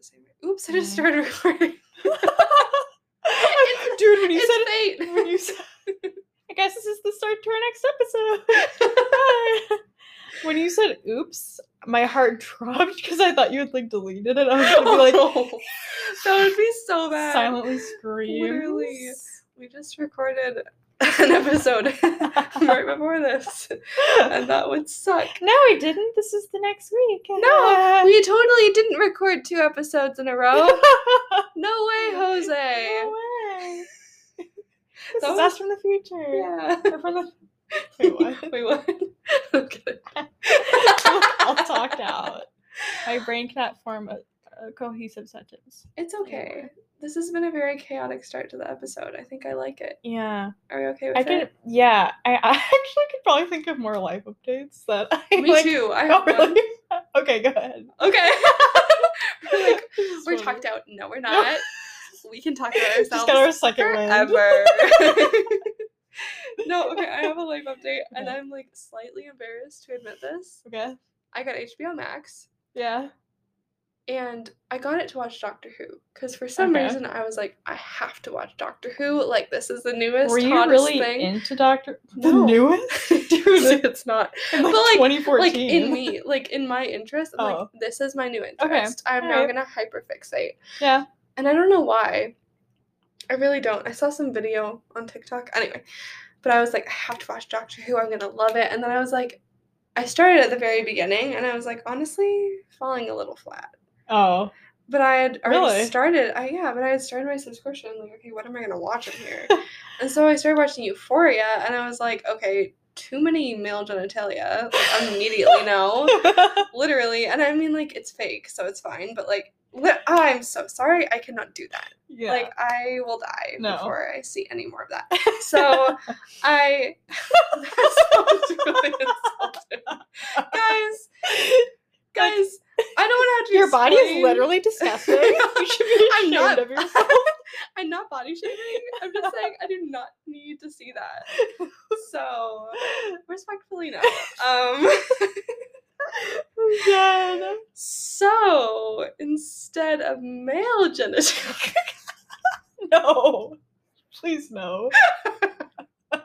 the same way. Oops, I just Mm. started recording. Dude, when you said fate. when you said, I guess this is the start to our next episode. Bye. when you said "oops," my heart dropped because I thought you had like deleted it. I was gonna be like Oh, that would be so bad. silently scream. Literally. We just recorded an episode right before this, and that would suck. No, we didn't. This is the next week. No, uh, we totally didn't record two episodes in a row. No way, Jose. No way. This That is was- us from the future. Yeah. Or from the. Wait, what? Wait, what? okay. all talked out. My brain cannot form a, a cohesive sentence. It's okay. This has been a very chaotic start to the episode. I think I like it. Yeah, Are we okay with that? I it? could. Yeah, I, I actually could probably think of more life updates that I Me like. too. I one. really? okay, go ahead. Okay. we're like, we're funny. talked out. No, we're not. we can talk about Just ourselves got our second forever. no, okay, I have a life update, and Okay. I'm like slightly embarrassed to admit this. Okay. I got HBO Max, Yeah. And I got it to watch Doctor Who because for some Okay. reason I was like, I have to watch Doctor Who. Like this is the newest, Were you really thing. into Doctor? The No. newest? Dude, it's not. In like, But, like- 2014. Like in me, like in my interest, I'm like, Oh. this is my new interest. Okay. I'm now alright. gonna hyperfixate. Yeah. And I don't know why. I really don't. I saw some video on TikTok. Anyway, but I was like, I have to watch Doctor Who. I'm gonna love it. And then I was like, I started at the very beginning, and I was like, honestly, falling a little flat. Oh. But I had already Really? started. I yeah, but I had started my subscription. Like, okay, what am I gonna watch in here? and so I started watching Euphoria, and I was like, okay, too many male genitalia. Like, immediately no, literally. And I mean, like, it's fake, so it's fine. But like, li- I'm so sorry. I cannot do that. yeah. Like I will die No. before I see any more of that. So I that sounds really insulting. Guys, guys, I don't want to have to Your body is literally disgusting. you should be I'm not- of yourself. I'm not body shaming. I'm just saying I do not need to see that. So respectfully no. Um God. so instead of male genitalia No. Please no. what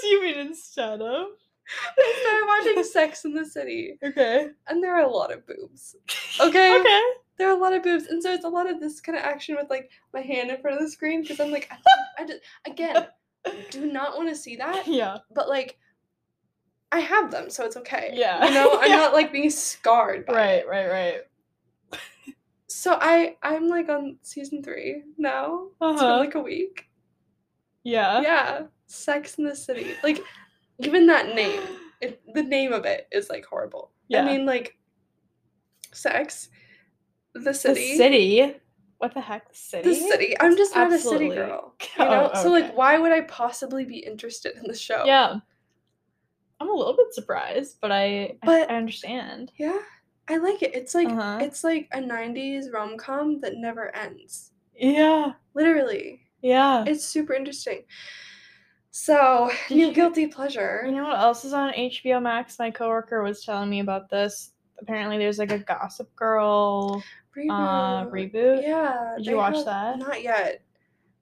do you mean instead of? I started watching Sex in the City. Okay. And there are a lot of boobs. Okay? Okay. there are a lot of boobs, and so it's a lot of this kind of action with like my hand in front of the screen because I'm like, I, I just again do not want to see that, Yeah. but like, I have them, so it's okay. Yeah. you know, I'm Yeah. not like being scarred by Right, it. right, right. So I I'm like on season three now. It's been Uh-huh. like a week. Yeah. Yeah, Sex in the City. Like, even that name, it, the name of it is like horrible. Yeah. I mean, like, sex, the city, The city. What the heck? The city? the city. I'm just not a city girl. You Oh, know? So like why would I possibly be interested in the show? Yeah. I'm a little bit surprised, but I But- I, I understand. Yeah. I like it. It's like Uh-huh. it's like a 90s rom-com that never ends. Yeah. Literally. Yeah. It's super interesting. So, Did new you- guilty pleasure. You know what else is on HBO Max? My coworker was telling me about this. Apparently, there's like a Gossip Girl uh, reboot. Yeah. Did you watch have- that? Not yet.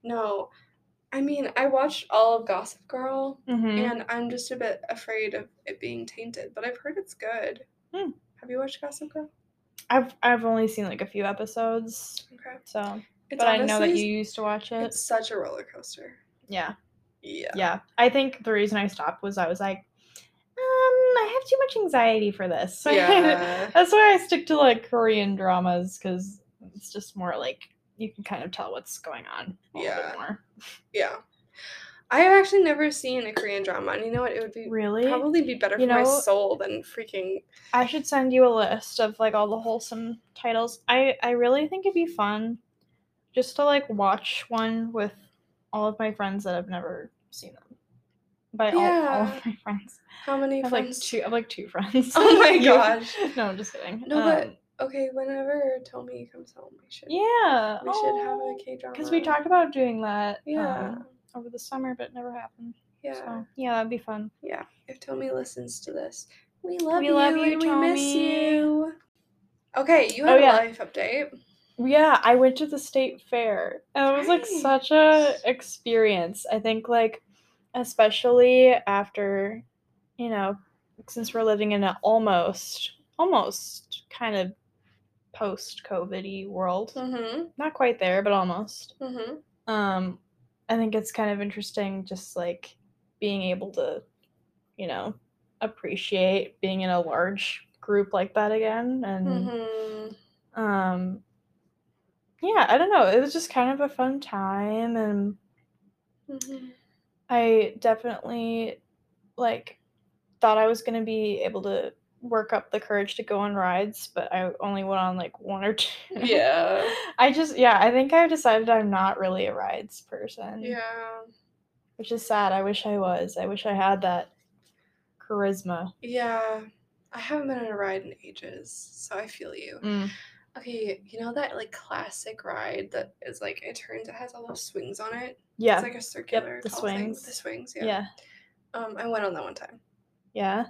No. I mean, I watched all of Gossip Girl Mm-hmm. and I'm just a bit afraid of it being tainted, but I've heard it's good. Hmm. Have you watched Gossip Girl? I've I've only seen like a few episodes, Okay. so It's but I know that you used to watch it. It's such a roller coaster. Yeah, Yeah. yeah. I think the reason I stopped was I was like, um, I have too much anxiety for this. Yeah. That's why I stick to like Korean dramas because it's just more like you can kind of tell what's going on a Yeah. bit more. Yeah. I have actually never seen a Korean drama, and you know what? It would be Really? probably be better You for my soul than freaking. I should send you a list of like all the wholesome titles. I I really think it'd be fun just to like watch one with all of my friends that have never seen them. By all, all of my friends. How many I have like two I have like two friends. Oh my gosh. No, I'm just kidding. No, Um, but okay. Whenever Tommy comes home, we should. yeah. We should have a K drama. because we talked about doing that Yeah. um, over the summer, but it never happened. Yeah. So yeah, that'd be fun. Yeah. If Tommy listens to this, we love you. We you love you, we miss you. Okay, you Oh, had a life update. Yeah, I went to the state fair. And it was like such a experience. I think like especially after, you know, since we're living in an almost almost kind of post COVID world. Mm-hmm. Not quite there, but almost. Mm-hmm. Um I think it's kind of interesting just like being able to, you know, appreciate being in a large group like that again and Mm-hmm. um yeah i don't know it was just kind of a fun time and Mm-hmm. I definitely like thought i was going to be able to work up the courage to go on rides but i only went on like one or two Yeah. i just yeah i think i've decided i'm not really a rides person Yeah. which is sad i wish i was i wish i had that charisma Yeah. I haven't been on a ride in ages, so I feel you. Mm. Okay, you know that like classic ride that is like it turns it has all those swings on it. Yeah It's like a circular the tall thing. swings. The swings, yeah. yeah Um, I went on that one time. yeah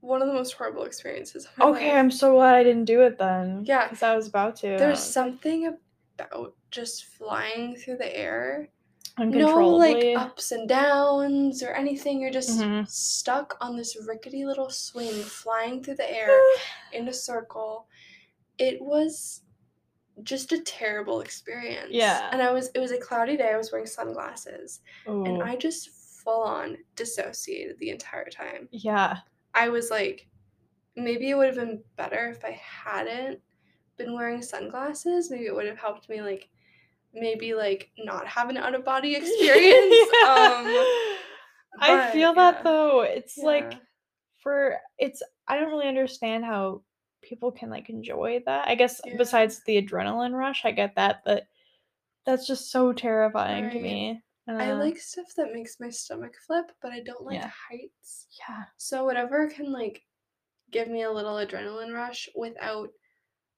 One of the most horrible experiences of my okay life. i'm so glad i didn't do it then Yeah. because i was about to There's something about just flying through the air. No like ups and downs or anything. You're just Mhm. stuck on this rickety little swing flying through the air in a circle. It was just a terrible experience. Yeah. And I was it was a cloudy day. I was wearing sunglasses and I just full on dissociated the entire time. yeah I was like maybe it would have been better if I hadn't been wearing sunglasses. Maybe it would have helped me like maybe like not have an out of body experience. um I feel that yeah. though. It's like for it's I don't really understand how people can like enjoy that. I guess Yeah. besides the adrenaline rush, I get that, but that's just so terrifying to Right. me. I Uh, like stuff that makes my stomach flip, but I don't like Yeah. heights. yeah. So whatever can like give me a little adrenaline rush without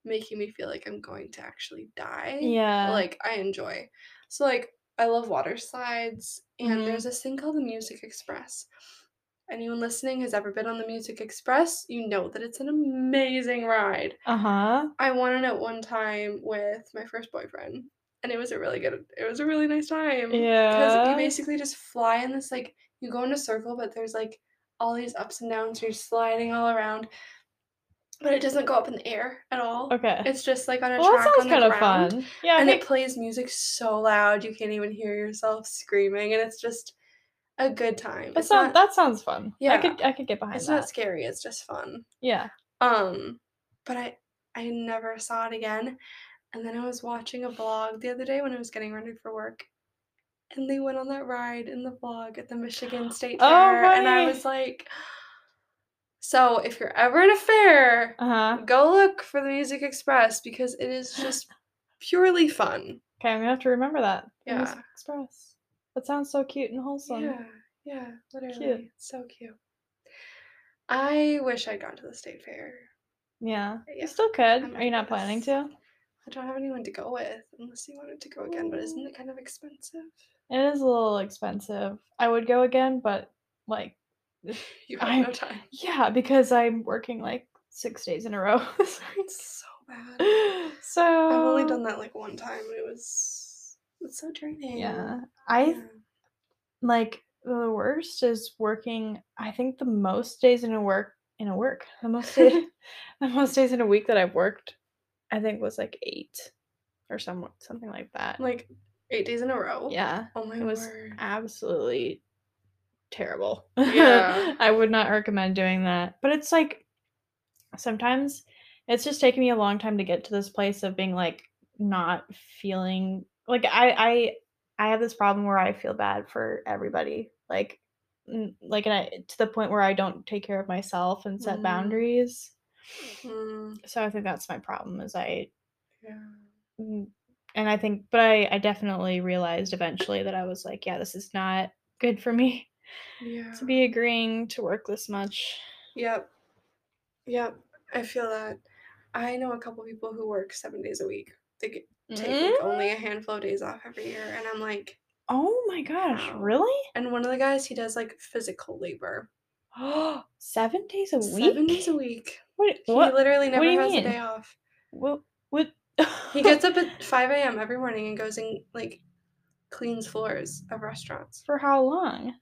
making me feel like I'm going to actually die. Yeah. Like I enjoy. So like I love water slides and Mhm. there's this thing called the Music Express. Anyone listening has ever been on the Music Express, you know that it's an amazing ride. Uh-huh. I went on it one time with my first boyfriend, and it was a really good. It was a really nice time. Yeah. Because you basically just fly in this like you go in a circle, but there's like all these ups and downs. You're sliding all around, but it doesn't go up in the air at all. Okay. It's just like on a Well, that sounds kind of fun. Yeah, and think it plays music so loud you can't even hear yourself screaming, and it's just a good time. that sounds that sounds fun. I Yeah. could I could get behind It's that. not scary. It's just fun. yeah. Um, but I I never saw it again. And then I was watching a vlog the other day when I was getting ready for work. And they went on that ride in the vlog at the Michigan State Oh, Fair. and I was like, so if you're ever at a fair, Uh-huh. go look for the Music Express because it is just purely fun. Okay, I'm gonna have to remember that. The Music Yeah. Express. That sounds so cute and wholesome. Yeah, yeah, literally. So cute. I wish I'd gone to the state fair. Yeah. Yeah, You still could. I'm Are you not planning to? I don't have anyone to go with unless you wanted to go again, but isn't it oh. kind of expensive? It is a little expensive. I would go again, but like You have I- no time. yeah, because I'm working like six days in a row. It's so bad. so I've only done that like one time and it was it's so draining. Yeah. I Yeah. like the worst is working I think the most days in a work in a work. The most day, the most days in a week that I've worked, I think was like eight or some something like that. Like eight days in a row. yeah. Oh my It was word. absolutely terrible. Yeah. I would not recommend doing that. But it's like sometimes it's just taken me a long time to get to this place of being like not feeling like I I I have this problem where I feel bad for everybody. Like like and I, to the point where I don't take care of myself and set Mm. boundaries. Mm, So I think that's my problem is I yeah. Mm, and I think, but I, I definitely realized eventually that I was like, yeah, this is not good for me Yeah. to be agreeing to work this much. Yep. Yep. I feel that. I know a couple people who work seven days a week. They take like Mm? only a handful of days off every year, and I'm like, Oh my gosh, Wow. really? and one of the guys he does like physical labor. Oh, seven days a week? Seven days a week. What? He literally never has mean? a day off. What? What? He gets up at 5 a.m. every morning and goes and like cleans floors of restaurants. for how long?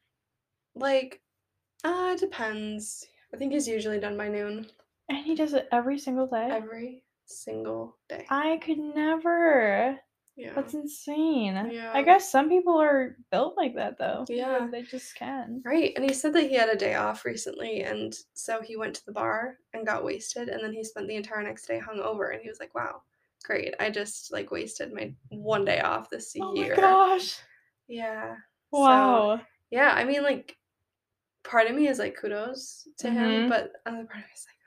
Like, uh, it depends. I think he's usually done by noon And he does it every single day. every single day. I could never. Yeah. That's insane. Yeah. I guess some people are built like that though. Yeah. They just can. Right. And he said that he had a day off recently. And so he went to the bar and got wasted. And then he spent the entire next day hungover. And he was like, wow, great. I just like wasted my one day off this Oh year. my gosh. Yeah. So, Wow. yeah. I mean, like, part of me is like kudos to him. Mhm. But another part of me is like,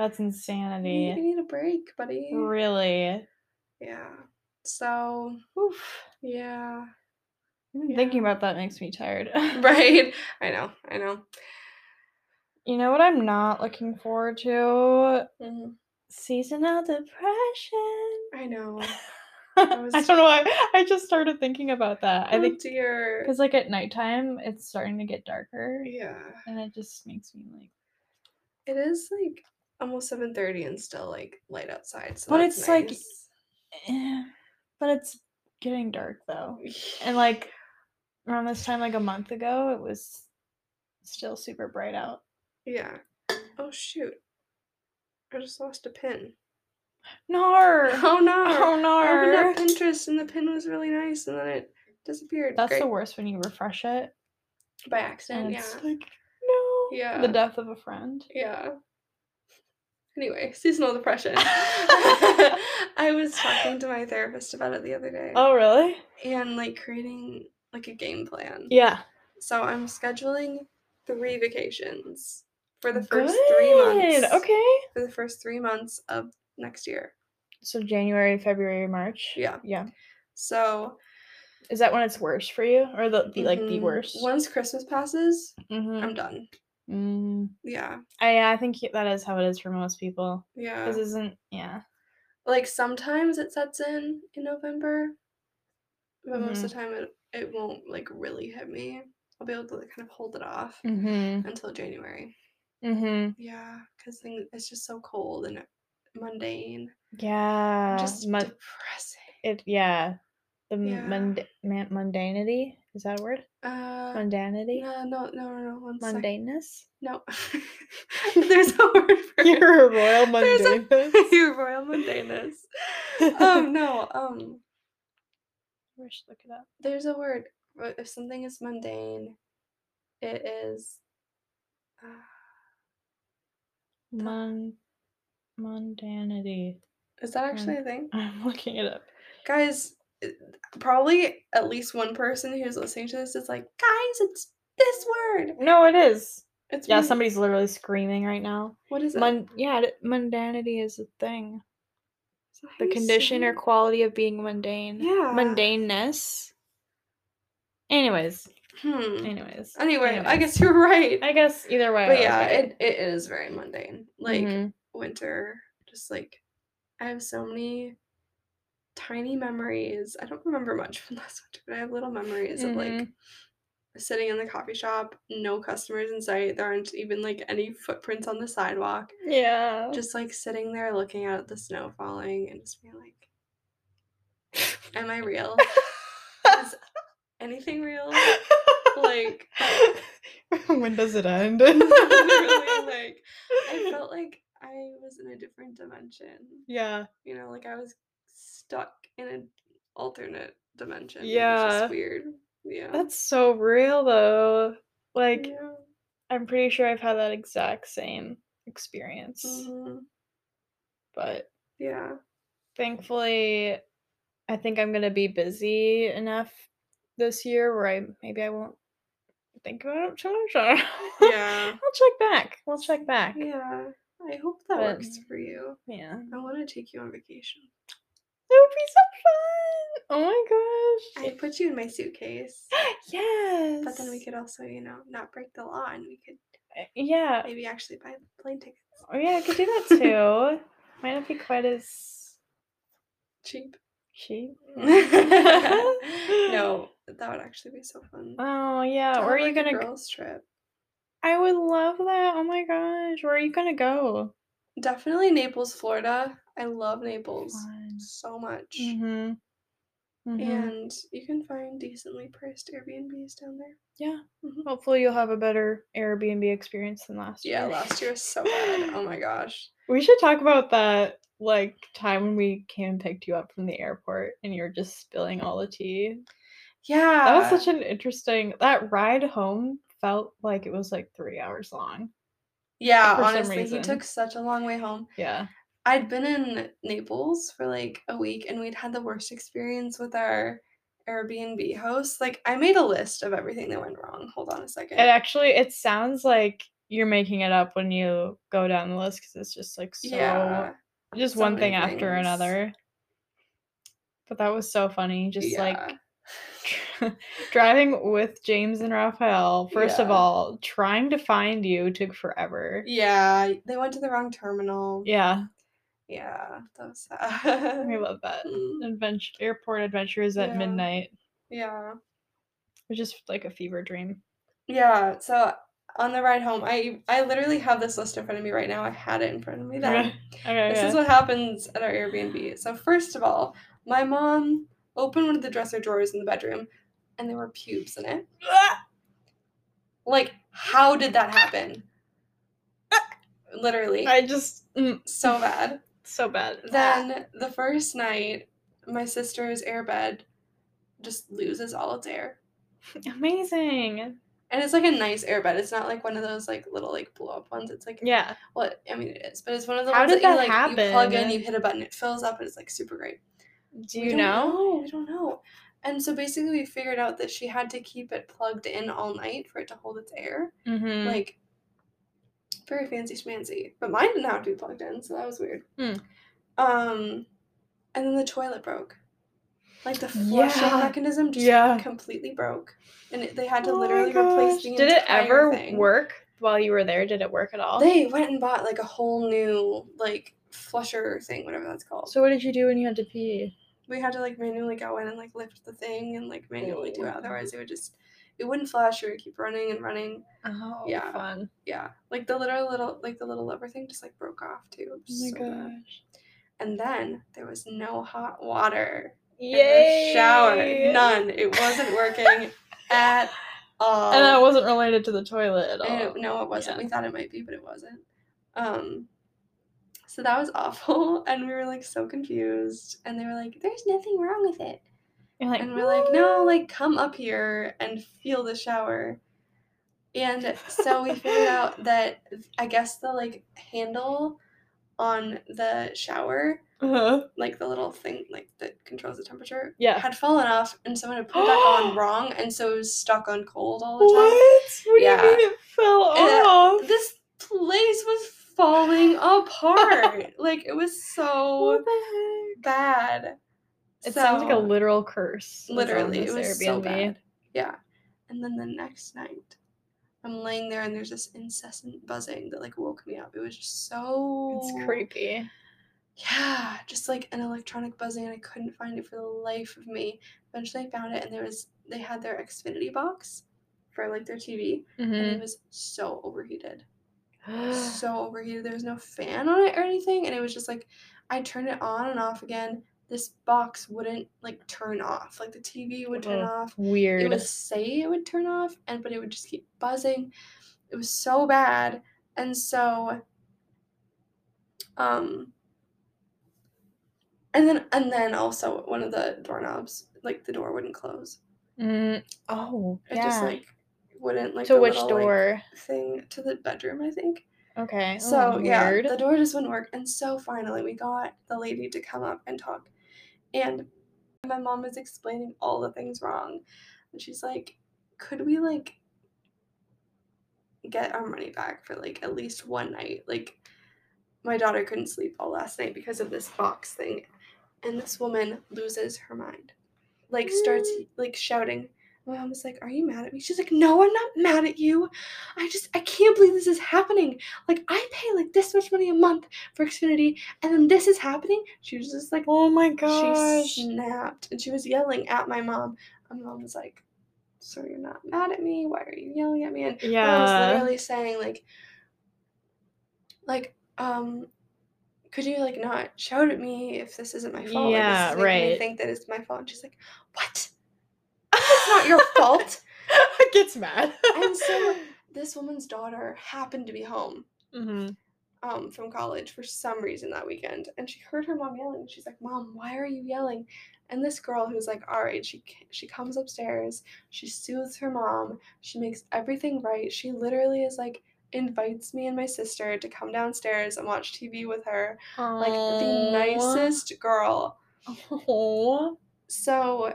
That's You insanity. need a break, buddy. Really. Yeah. So, Oof. yeah. Even thinking about that makes me tired. Right. I know. I know. you know what I'm not looking forward to? Mhm. Seasonal depression. I know. I was- don't know why. I just started thinking about that. I oh, think dear. because like at nighttime it's starting to get darker, Yeah. and it just makes me like. It is like almost 7:30 and still like light outside. So But it's, like. Eh. But it's getting dark though, and like around this time, like a month ago, it was still super bright out. yeah. Oh shoot. I just lost a pin. Nar. Oh no. Oh I opened no. up Pinterest and the pin was really nice and then it disappeared. That's Great. the worst when you refresh it By accident, and yeah. like no. Yeah. The death of a friend. Yeah. Anyway, seasonal depression. I was talking to my therapist about it the other day. Oh really? And like creating like a game plan. Yeah. So I'm scheduling three vacations for the first three months. Okay. For the first three months of next year. So January, February, March. Yeah. Yeah. So Is that when it's worse for you, or the, the like the mhm, worst? Once Christmas passes, Mm-hmm. I'm done. Mm. Yeah. I I think that is how it is for most people. Yeah. This isn't. Yeah. like sometimes it sets in in November, but most Mm-hmm. of the time it, it won't like really hit me. I'll be able to like, kind of hold it off Mm-hmm. until January. Mm-hmm. Yeah, because it's just so cold and mundane, Yeah. just Mon- depressing. it. Yeah. The Yeah. mund- man- mundanity is that a word? Uh, Mundanity. no, no, no, no, no. One sec. Mundaneness. No, there's a word for it. You're a royal There's a- mundaneness. You're royal mundaneness. um, no, um, We should look it up. there's a word. uh, If something is mundane, it is. Uh, Mun mundanity. is that actually a thing? I'm looking it up. Guys, probably at least one person who's listening to this is like, guys, it's this word. No, it is. It's Yeah, somebody's literally screaming right now. What is it? Mun- yeah, mundanity is a thing. Is The condition or quality of being mundane. Yeah. Mundaneness. Anyways, Hmm. anyways. Anyway, I guess you're right. I guess either way. But yeah, right. it, it is very mundane. Like Mhm. winter, just like I have so many tiny memories. I don't remember much from last winter, but I have little memories of like Mhm. sitting in the coffee shop, no customers in sight. There aren't even like any footprints on the sidewalk. yeah. Just like sitting there looking out at the snow falling and just being like, Am I real? Is anything real? Like when does it end? literally like I felt like I was in a different dimension. yeah. You know, like I was stuck in an alternate dimension. Yeah. weird. Yeah. That's so real though. Like yeah. I'm pretty sure I've had that exact same experience. mhm, But Yeah. thankfully I think I'm gonna be busy enough this year where I maybe I won't think about it too much. I don't know. Yeah. I'll check back. We'll check back. Yeah. I hope that But- works for you. Yeah. I want to take you on vacation. Be so fun. Oh my gosh. I put you in my suitcase. yes. But then we could also, you know, not break the law and we could Uh, Yeah. maybe actually buy plane tickets. Oh yeah, I could do that too. Might not be quite as Cheap. cheap. no, that would actually be so fun. Oh yeah. To Where are you like, gonna? girls trip? I would love that. Oh my gosh. Where are you gonna go? Definitely Naples, Florida. I love Naples Fun. So much. Mm-hmm. Mm-hmm. And you can find decently priced Airbnbs down there. yeah. Mhm. Hopefully you'll have a better Airbnb experience than last Yeah, year. last year was so bad. Oh my gosh. We should talk about that like time when we came and picked you up from the airport and you were just spilling all the tea. Yeah. That was such an interesting that ride home felt like it was like three hours long. Yeah, honestly, he took such a long way home. Yeah. I'd been in Naples for like a week and we'd had the worst experience with our Airbnb host. Like I made a list of everything that went wrong. Hold on a second. It actually it sounds like you're making it up when you go down the list because it's just like so yeah. just so one thing after another. But that was so funny. Just yeah. like driving with James and Raphael. First of all, trying to find you took forever. Yeah, they went to the wrong terminal. Yeah, Yeah, that was I sad. love that. Adventure airport adventures at Yeah. midnight. yeah. It was just like a fever dream. Yeah, so on the ride home, I I literally have this list in front of me right now. I had it in front of me then. Okay. Okay. This yeah. is what happens at our Airbnb. So first of all, my mom opened one of the dresser drawers in the bedroom, and there were pubes in it. Like, how did that happen? Literally, I just mm, so bad. So bad. Then the first night, my sister's airbed just loses all its air. amazing. And it's like a nice airbed. It's not like one of those like little like blow up ones. It's like Yeah. well, I mean it is, but it's one of the How ones did that, you like you plug in, you hit a button, it fills up, and it's like super great. Do you don't know? We don't know. And so basically, we figured out that she had to keep it plugged in all night for it to hold its air. Mm-hmm. Like, very fancy schmancy. But mine didn't have to be plugged in, so that was weird. Hmm. Um, and then the toilet broke. Like the flushing Yeah. mechanism just Yeah. completely broke, and it, they had to Oh literally replace the Did it ever thing. work while you were there? Did it work at all? They went and bought like a whole new like flusher thing, whatever that's called. so what did you do when you had to pee? we had to like manually go in and like lift the thing and like manually do it. Otherwise, it would just it wouldn't flash. It would keep running and running. Oh, Yeah. fun. Yeah, like the little little like the little lever thing just like broke off too. Oh my so bad. gosh. And then there was no hot water in Yay! the shower. None. It wasn't working at all. And that wasn't related to the toilet at all. It- no, it wasn't. Yeah. We thought it might be, but it wasn't. Um, so that was awful, and we were like so confused. And they were like, "There's nothing wrong with it." You're like, and we're like, no, like come up here and feel the shower. And so we figured out that I guess the like handle on the shower, Uh-huh. like the little thing like that controls the temperature, Yeah. had fallen off and someone had put it back on wrong and so it was stuck on cold all the time. What? What Yeah. do you mean it fell off? This place was falling apart. like it was so what the heck? bad. It sounds like a literal curse. Literally, it was so bad. Yeah. And then the next night, I'm laying there and there's this incessant buzzing that like woke me up. It was just so It's creepy. Yeah, just like an electronic buzzing and I couldn't find it for the life of me. Eventually I found it and there was they had their Xfinity box for like their TV and Mhm. it was so overheated. So overheated. There was no fan on it or anything and it was just like I turned it on and off again. This box wouldn't like turn off. Like the TV would turn off Weird. it would say it would turn off and but it would just keep buzzing it was so bad and so um and then and then also one of the doorknobs like the door wouldn't close Mm, oh, it yeah. just like wouldn't like to the which little, like, door? thing to the bedroom i think okay. so oh, yeah the door just wouldn't work and so finally we got the lady to come up and talk and my mom was explaining all the things wrong. And she's like could we like get our money back for like at least one night? Like my daughter couldn't sleep all last night because of this box thing. And this woman loses her mind. Like starts like shouting my mom was like are you mad at me she's like no i'm not mad at you i just i can't believe this is happening like i pay like this much money a month for xfinity and then this is happening she was just like oh my gosh. she snapped and she was yelling at my mom and my mom was like so you're not mad at me why are you yelling at me and my mom was literally saying like like um could you like not shout at me if this isn't my fault? Yeah, like, this is making me right. think that it's my fault. And she's like, what? Not your fault. Gets mad. And so this woman's daughter happened to be home hmm um, from college for some reason that weekend, and she heard her mom yelling. She's like, "Mom, why are you yelling?" And this girl who's like all right, she she comes upstairs, she soothes her mom, she makes everything right. She literally is like invites me and my sister to come downstairs and watch TV with her, like the nicest girl. Aw. So,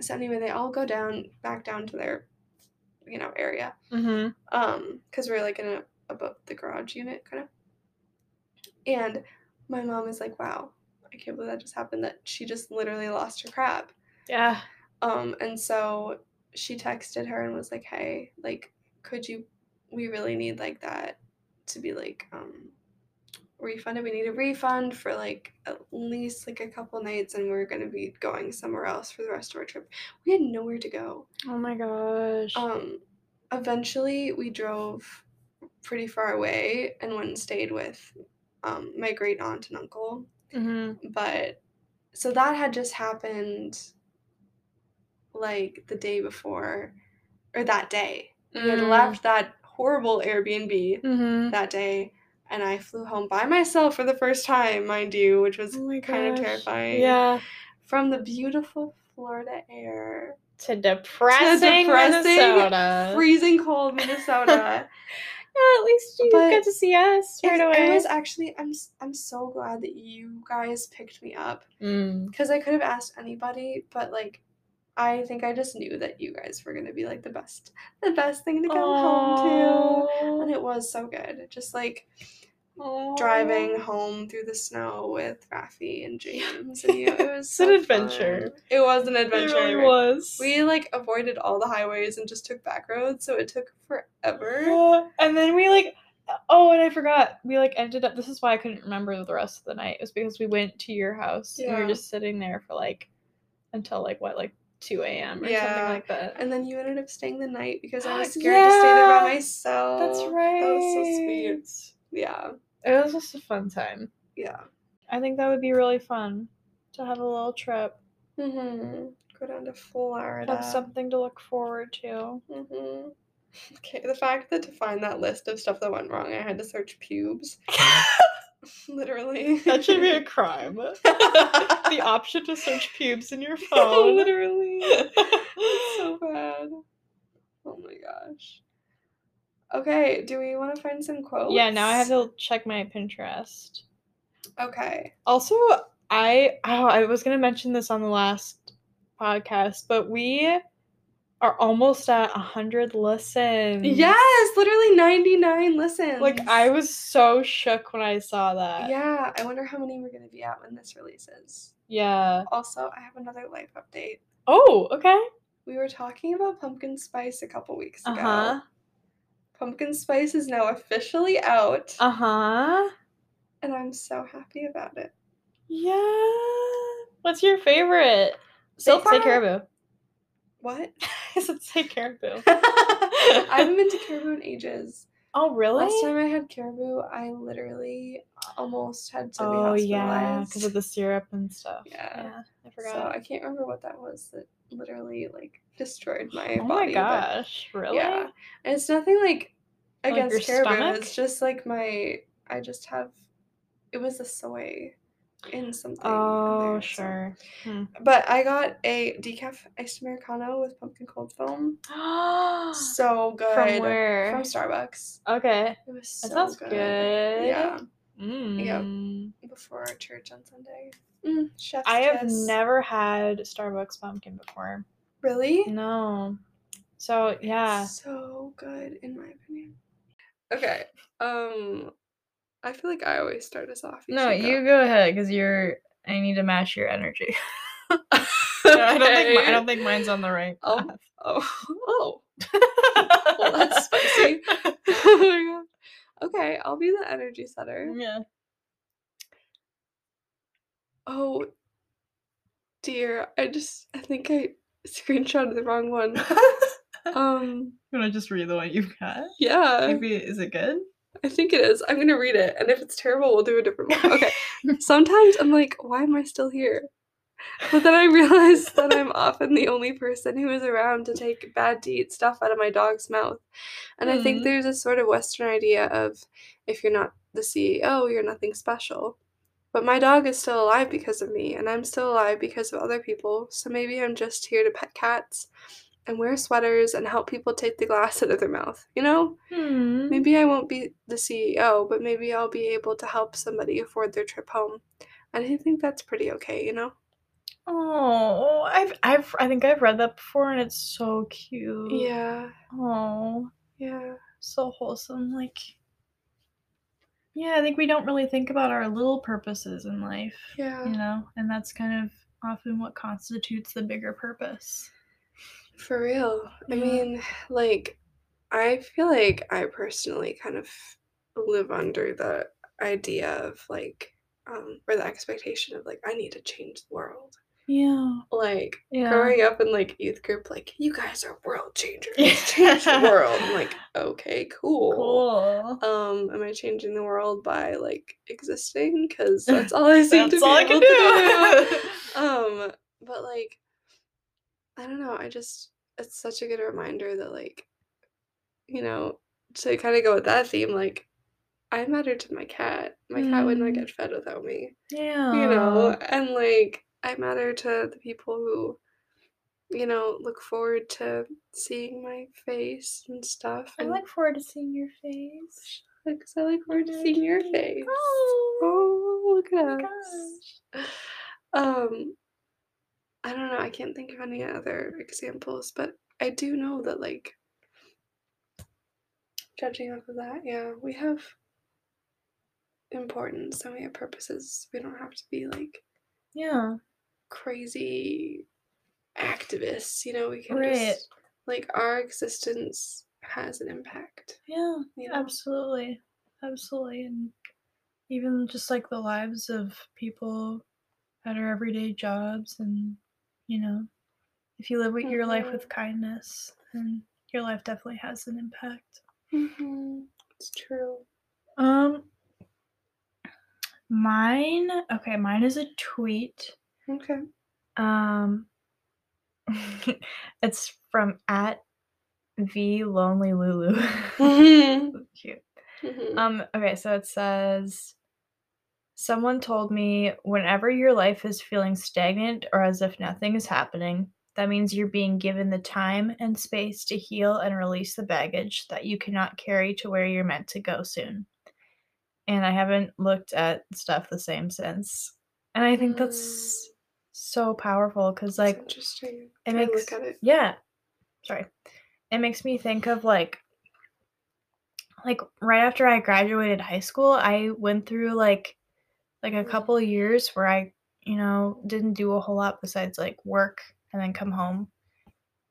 so anyway, they all go down back down to their, you know, area. hmm um because we're like in a above the garage unit kind of and my mom is like wow i can't believe that just happened that she just literally lost her crap Yeah. um and so she texted her and was like hey like could you we really need like that to be like um refunded we need a refund for like at least like a couple nights and we're going to be going somewhere else for the rest of our trip. We had nowhere to go. Oh my gosh. um eventually we drove pretty far away and went and stayed with um my great aunt and uncle. Hmm but so that had just happened like the day before or that day. We had Mm. left that horrible airbnb hmm that day and i flew home by myself for the first time mind you which was Oh kind of terrifying Yeah. from the beautiful florida air To depressing, depressing, Minnesota. freezing cold minnesota Yeah, at least you But got to see us right It, away. it was actually I'm I'm so glad that you guys picked me up Mm. because I could have asked anybody, but like I think I just knew that you guys were gonna be like the best the best thing to come home to, and it was so good. Just like driving home through the snow with Rafi and James and you, it was It's an adventure. fun. It was an adventure. It really was. We like avoided all the highways and just took back roads, so it took forever. Yeah, and then we like oh and i forgot we like ended up this is why i couldn't remember the rest of the night it was because we went to your house and we were just sitting there for like until like what like 2 a.m or Yeah, something like that And then you ended up staying the night because I was scared to stay there by myself. that's right That was so sweet. Yeah. it was just a fun time Yeah. i think that would be really fun to have a little trip Mm-hmm. Go down to Florida. have something to look forward to Mm-hmm. Okay, the fact that to find that list of stuff that went wrong, I had to search pubes. Literally. that should be a crime the option to search pubes in your phone Literally. It's so bad. Oh my gosh. Okay, do we want to find some quotes? yeah now i have to check my pinterest Okay. Also, I oh, I was gonna mention this on the last podcast, but we are almost at hundred listens. Yes, literally 99 listens. Like I was so shook when I saw that. Yeah, I wonder how many we're going to be at when this releases. Yeah. Also, I have another life update. Oh, okay. We were talking about pumpkin spice a couple weeks ago. Uh-huh. Pumpkin spice is now officially out, Uh-huh. and I'm so happy about it. Yeah. What's your favorite? So say far- caribou. What? I said say caribou. I haven't been to caribou in ages. Oh, really? Last time I had caribou, I literally almost had to be oh, hospitalized. yeah, because of the syrup and stuff. Yeah. I forgot. So. I can't remember what that was that literally like destroyed my oh body. Oh my gosh, really? Yeah. And it's nothing like Like against your caribou. stomach? It's just like my I just have it was the soy in something. in Oh, there, so- sure. But I got a decaf iced americano with pumpkin cold foam. So good. From where? From Starbucks. okay. It was so That sounds good. good. Yeah. Mm. Before our church on Sunday. Mm, chef's I have kiss. never had Starbucks pumpkin before. Really? No. So yeah. So good in my opinion. Okay. Um I feel like I always start us off. No, should you go ahead because you're. I need to match your energy. I don't think I don't think mine's on the right. Oh. path. Oh. Oh. Well, that's spicy. oh my god. Okay, I'll be the energy setter. yeah. Oh dear. I just I think I screenshotted the wrong one. Um Can I just read the one you've got? yeah. Maybe is it good? I think it is. I'm gonna read it, and if it's terrible, we'll do a different one. Okay. Sometimes I'm like, why am I still here? But then I realize that I'm often the only person who is around to take bad to eat stuff out of my dog's mouth. And I think Mm. there's a sort of Western idea of if you're not the CEO, you're nothing special. But my dog is still alive because of me, and I'm still alive because of other people. So maybe I'm just here to pet cats and wear sweaters and help people take the glass out of their mouth. You know? Hmm. Maybe I won't be the CEO, but maybe I'll be able to help somebody afford their trip home. And I think that's pretty okay, you know? Oh, I've I've I think I've read that before and it's so cute. Yeah, Oh, yeah. so wholesome. Like, yeah, I think we don't really think about our little purposes in life, Yeah, you know, and that's kind of often what constitutes the bigger purpose. For real. I Yeah. mean, like, I feel like I personally kind of live under the idea of like, um, or the expectation of like, I need to change the world. Yeah. Like, Yeah. growing up in like youth group, like, you guys are world changers. Change the world. I'm like, okay, cool. Cool. Um, am I changing the world by like existing? Because that's all I seem to That's be all I able can to do. do. Um, but like, I don't know. I just it's such a good reminder that like, you know, to kind of go with that theme, like, I matter to my cat. My cat would not Mm. get fed without me. yeah. You know, and like, I matter to the people who, you know, look forward to seeing my face and stuff. I look forward to seeing your face. because I look forward to seeing your face. Oh, Oh, look at my us. gosh. Um, I don't know. I can't think of any other examples, but I do know that, like, judging off of that, yeah, we have importance and we have purposes. We don't have to be like Yeah. crazy activists, you know. We can Right. just like our existence has an impact. Yeah. You know? Absolutely. Absolutely. And even just like the lives of people at our everyday jobs and you know, if you live with your life with Mhm. kindness, then your life definitely has an impact. Mm-hmm. It's true. Um mine okay, mine is a tweet. Okay. Um it's from at V Lonely Lulu. Mhm. Cute. Mhm. Um, okay, so it says Someone told me whenever your life is feeling stagnant or as if nothing is happening, that means you're being given the time and space to heal and release the baggage that you cannot carry to where you're meant to go soon. And I haven't looked at stuff the same since. And I think that's mm. so powerful because, like, interesting. it makes look at it. yeah sorry it makes me think of like like right after i graduated high school i went through like like a couple of years where i you know didn't do a whole lot besides like work and then come home.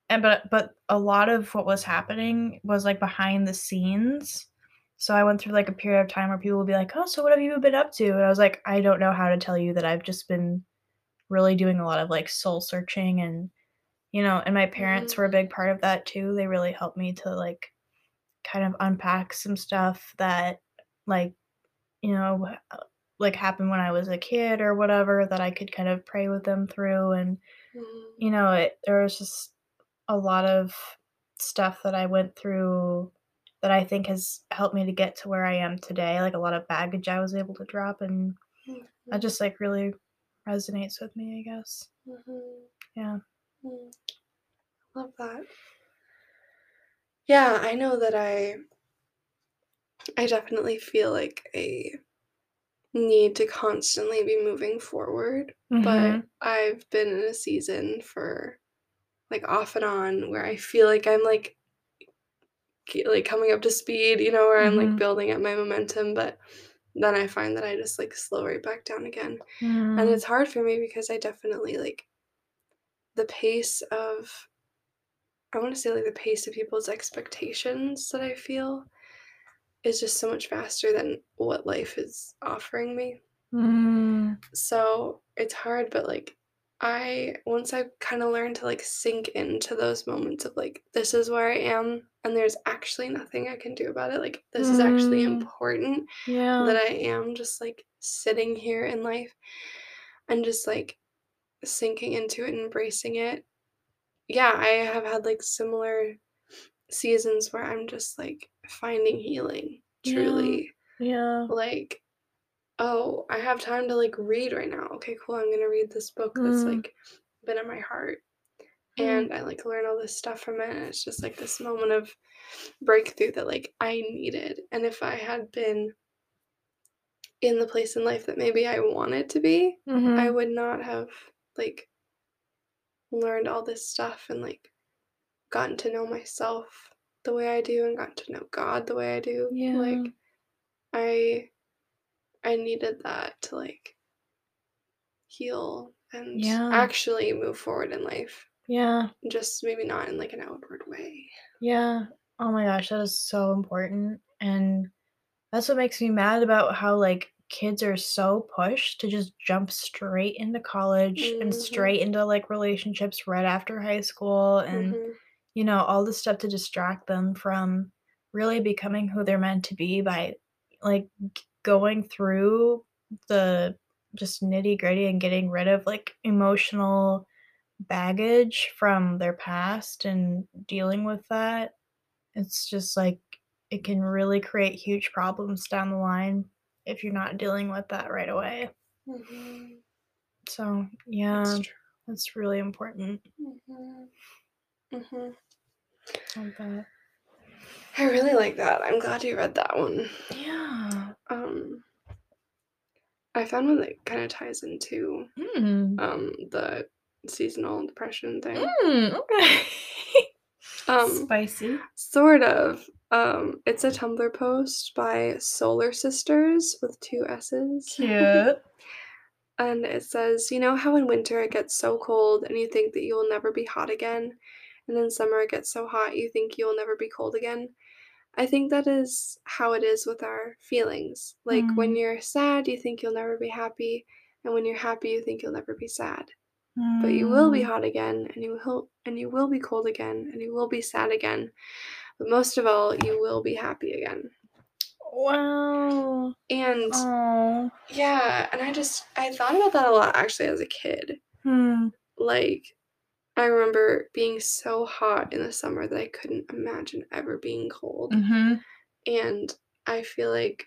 And but but a lot of what was happening was like behind the scenes. So i went through like a period of time where people would be like oh so what have you been up to? And i was like i don't know how to tell you that i've just been really doing a lot of like soul searching and you know and my parents were a mm. big part of that too. They really helped me to like kind of unpack some stuff that like you know like happened when i was a kid or whatever that i could kind of pray with them through and Mhm. you know it there was just a lot of stuff that i went through that i think has helped me to get to where i am today like a lot of baggage i was able to drop and that just like really resonates with me i guess Mhm. yeah Mm. Love that. Yeah, I know that I I definitely feel like a need to constantly be moving forward, Mhm. but I've been in a season for like off and on where I feel like I'm like like coming up to speed, you know, where I'm like Mhm. building up my momentum, but then I find that I just like slow right back down again. and Mm. it's hard for me because I definitely like the pace of I want to say like the pace of people's expectations that I feel is just so much faster than what life is offering me. Mm. So it's hard, but like I once I kind of learned to like sink into those moments of like this is where I am and there's actually nothing I can do about it. Like this is actually Mm. important Yeah. that I am just like sitting here in life and just like sinking into it and embracing it. Yeah, I have had like similar seasons where I'm just like finding healing truly. yeah. Like, oh, I have time to like read right now. Okay, cool. I'm gonna read this book that's Mm. like been in my heart. Mm. And I like learn all this stuff from it. And it's just like this moment of breakthrough that like I needed. And if I had been in the place in life that maybe I wanted to be, I Mhm. would not have like learned all this stuff and like gotten to know myself the way I do and gotten to know God the way I do. Yeah. Like I I needed that to like heal and Yeah. actually move forward in life. Yeah. Just maybe not in like an outward way. Yeah. Oh my gosh, that is so important. And that's what makes me mad about how like kids are so pushed to just jump straight into college and Mhm. straight into like relationships right after high school and Mhm. You know, all this stuff to distract them from really becoming who they're meant to be by like going through the just nitty gritty and getting rid of like emotional baggage from their past and dealing with that. It's just like it can really create huge problems down the line if you're not dealing with that right away. Mhm. So, yeah, That's that's really important. Mhm. Mhm. That. I really like that. I'm glad you read that one. Yeah. Um, I found one that kind of ties into Mm. um the seasonal depression thing. Mm, okay. Um, Spicy. sort of. Um, it's a Tumblr post by Solar Sisters with two S's. Cute. And it says, You know how in winter it gets so cold and you think that you will never be hot again? And in summer it gets so hot you think you will never be cold again? I think that is how it is with our feelings. Like when Mm. you're sad, you think you'll never be happy. And when you're happy, you think you'll never be sad. But you will be Mm. hot again, and you will and you will be cold again, and you will be sad again. But most of all, you will be happy again. Wow. And Oh. yeah, and I just I thought about that a lot actually as a kid. Hmm. Like I remember being so hot in the summer that I couldn't imagine ever being cold. Mm-hmm. And I feel like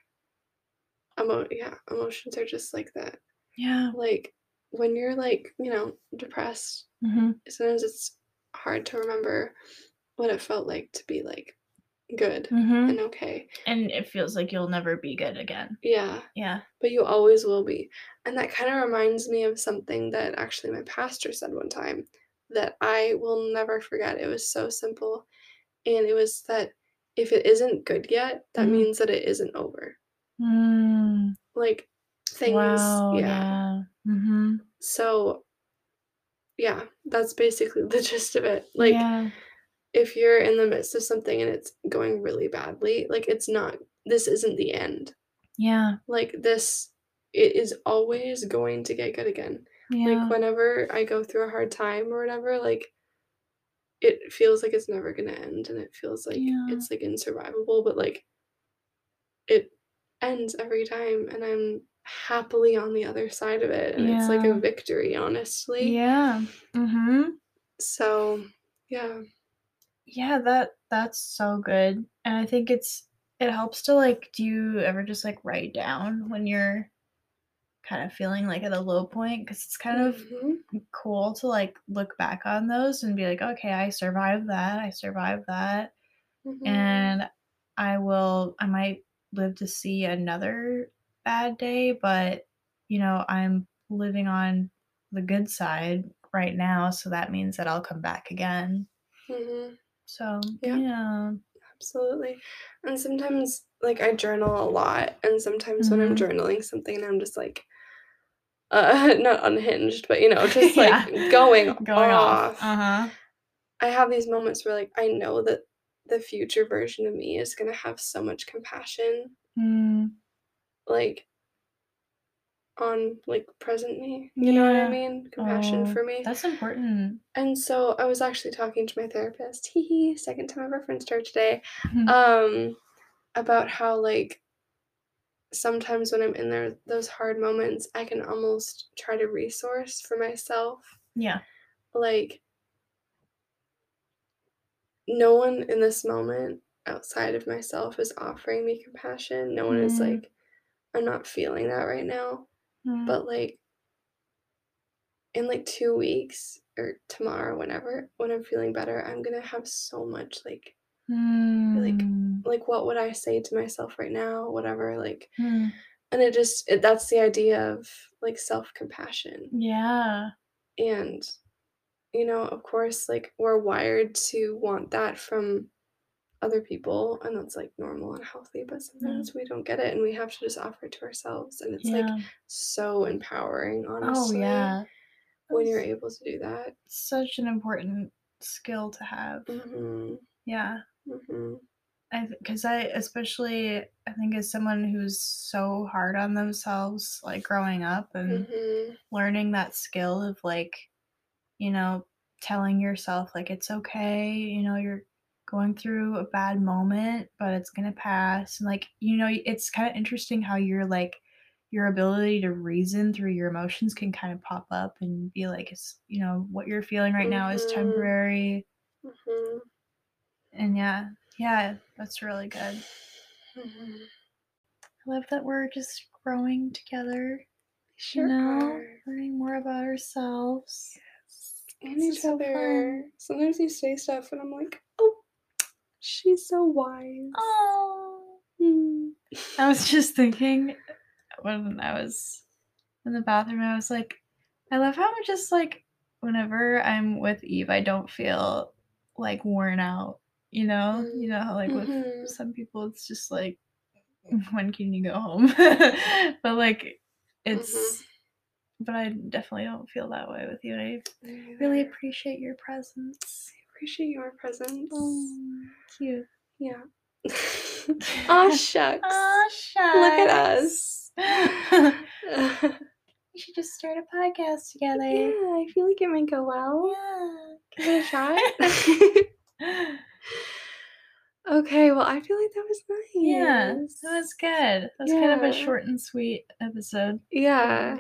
emo- yeah, emotions are just like that. Yeah. Like when you're like, you know, depressed, Mm-hmm. sometimes it's hard to remember what it felt like to be like good Mm-hmm. and okay. And it feels like you'll never be good again. Yeah, Yeah. but you always will be. And that kind of reminds me of something that actually my pastor said one time that I will never forget. It was so simple. And it was that if it isn't good yet, that Mhm. means that it isn't over. Mm. Like things, wow. yeah. Yeah. Mm-hmm. So, yeah, that's basically the gist of it. Like, yeah. if you're in the midst of something and it's going really badly, like, it's not, this isn't the end. Yeah. Like, this, it is always going to get good again. Yeah. Like, whenever I go through a hard time or whatever, like, it feels like it's never gonna end and it feels like Yeah. it's like insurvivable, but like, it ends every time and I'm happily on the other side of it and it's like a victory, honestly. yeah. Mm-hmm. So, yeah. Yeah, that that's so good. And I think it's it helps to like do you ever just like write down when you're kind of feeling like at a low point cuz it's kind of Mhm. cool to like look back on those and be like, "Okay, I survived that. I survived that." Mhm. And I will I might live to see another bad day, but you know, I'm living on the good side right now, so that means that I'll come back again. Mhm. So, Yeah. yeah. Absolutely. And sometimes, like, I journal a lot, and sometimes when I'm Mhm. journaling something and I'm just like, uh, not unhinged, but you know, just like Yeah. going, Going off. off. Uh-huh. I have these moments where, like, I know that the future version of me is gonna have so much compassion. Mm. Like, on like present me. You know what I mean? Compassion Oh, for me. That's important. And so I was actually talking to my therapist, hee hee, second time I've referenced her today, Mhm. um, about how like sometimes when I'm in there those hard moments, I can almost try to resource for myself. yeah. Like no one in this moment outside of myself is offering me compassion. No one is Mm. like, I'm not feeling that right now. Mm. But like in like two weeks or tomorrow, whenever, when I'm feeling better, I'm gonna have so much like Mm. like what would I say to myself right now? Whatever, like Mm. and it just it, that's the idea of like self-compassion. Yeah. And you know, of course, like we're wired to want that from other people and that's like normal and healthy, but sometimes we don't get it and we have to just offer it to ourselves and it's like so empowering, honestly oh honestly. yeah. When you're able to do that. such an important skill to have. Mhm. Yeah. Mhm. I because I especially I think as someone who's so hard on themselves like growing up and Mhm. learning that skill of like you know telling yourself like it's okay you know you're going through a bad moment but it's gonna pass and like you know it's kind of interesting how you're like your ability to reason through your emotions can kind of pop up and be like it's you know what you're feeling right now is Mhm. temporary Mhm. And yeah yeah that's really good Mhm. I love that we're just growing together, Sure you know, are. learning more about ourselves. Yes. And each so other. fun. Sometimes you say stuff and I'm like, oh, she's so wise. Oh, Hmm. I was just thinking when I was in the bathroom, I was like, I love how I'm just like whenever I'm with Eve, I don't feel like worn out. You know, you know how like with Mhm. some people, it's just like, when can you go home? but like, it's. But I definitely don't feel that way with you. And I really appreciate your presence. appreciate your presence. Oh, cute. Yeah. oh shucks. oh shucks Look at us. we should just start a podcast together yeah. I feel like it might go well. Yeah. Give it a shot. Okay, well, I feel like that was nice. yeah, that was good. That was kind of a short and sweet episode. Yeah.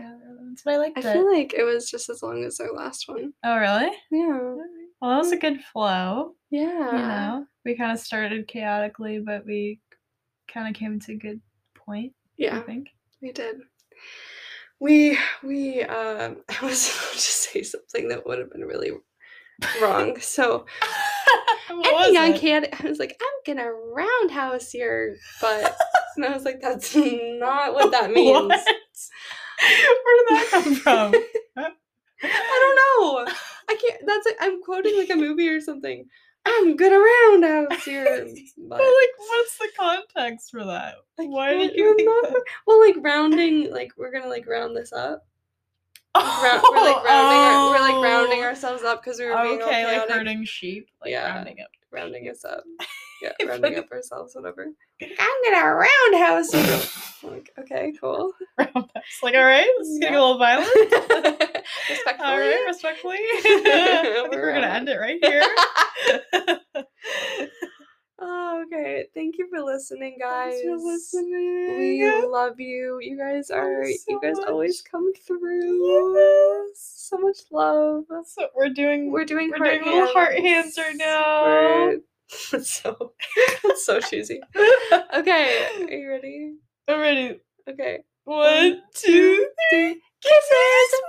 That's what I liked I it. feel like it was just as long as our last one. oh, really? Yeah. Well, that was a good flow. Yeah. You know, we kind of started chaotically, but we kind of came to a good point. Yeah. I think. we did. We we um I was about to say something that would have been really wrong. So what ending was on it? can't I was like, I'm gonna roundhouse your butt. and I was like, that's not what that means. What? Where did that come from? I don't know. I can't that's like I'm quoting like a movie or something. I'm gonna roundhouse your But butt. like, what's the context for that? Why did you think that? remember. Well, like rounding, like we're gonna like round this up. Round, we're like oh, rounding, our, we're like oh. rounding Oh. ourselves up because we were being Okay, like herding sheep, like Yeah. rounding up. rounding us up. Yeah, rounding up ourselves, whatever. I'm gonna roundhouse you. Like, okay, cool. Roundhouse. Like, all right, this is getting a little violent. Respectfully. All right, respectfully. I think we're We're gonna end it right here. Oh, okay. Thank you for listening, guys. Thanks for listening. We love you. You guys are. Thanks you so guys always come through. So much love. So we're doing We're doing we're heart doing little heart hands right now. We're- That's so that's so cheesy. Okay, are you ready? I'm ready. Okay. One, two, three. Kisses.